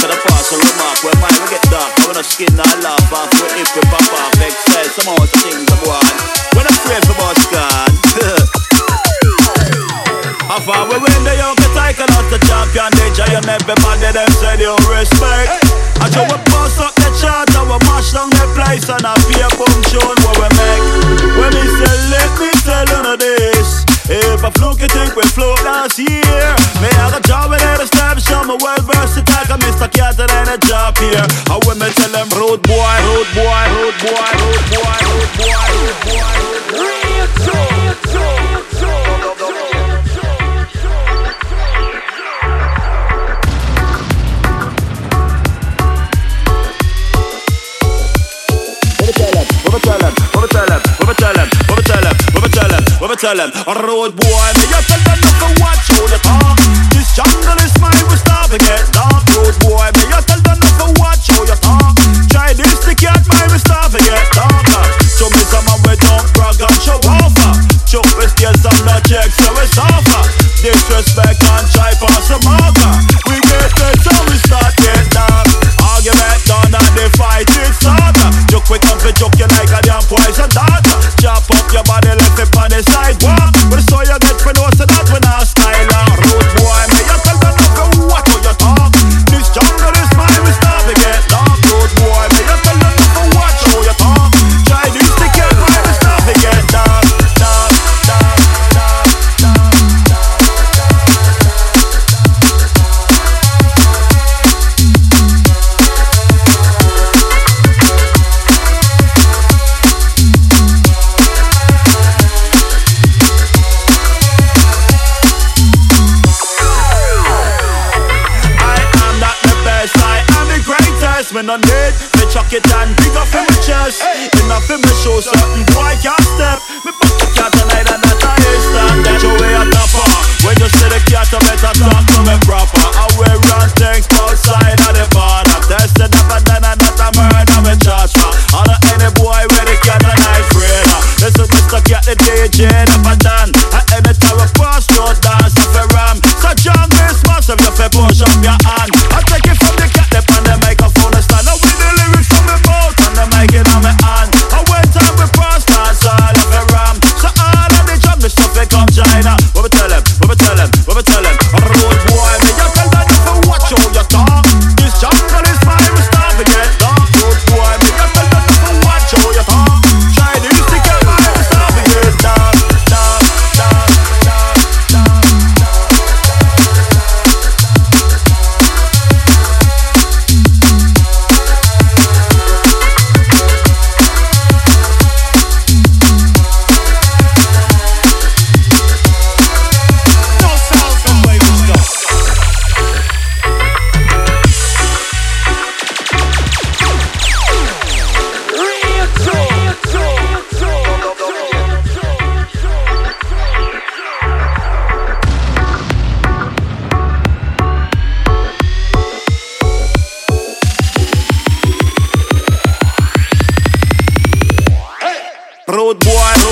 to the pass and remark When mine we get dark, when the skin not laugh off We if we pop off, excess, some more things I on When I pray for boss gone. How far we win the young cycle out the champion. They giant everybody them say they respect. I show we pass up the chart and we mash down the place And I be a boom tune what we make. When me say let me tell you this if I fluke, you think we float last year. Me have a job with the steps, show me well I will me tell them road boy, road boy, road boy, road boy, road boy, road boy. Real talk, real talk, tell? A road boy, me you tell them not to watch how they talk. This jungle is mine, we start to get dark. Me no need me chuck it and big up in my chest. Enough in me show something boy can't step. Me bust the cat and that I is stand. That your way a topper. When you see the cat, you better talk to me proper. I wear run things outside of the border. Tested up and then I not a murder me charge for. All of any boy with the cat and I of. Listen, Mr. Cat the DJ road boy.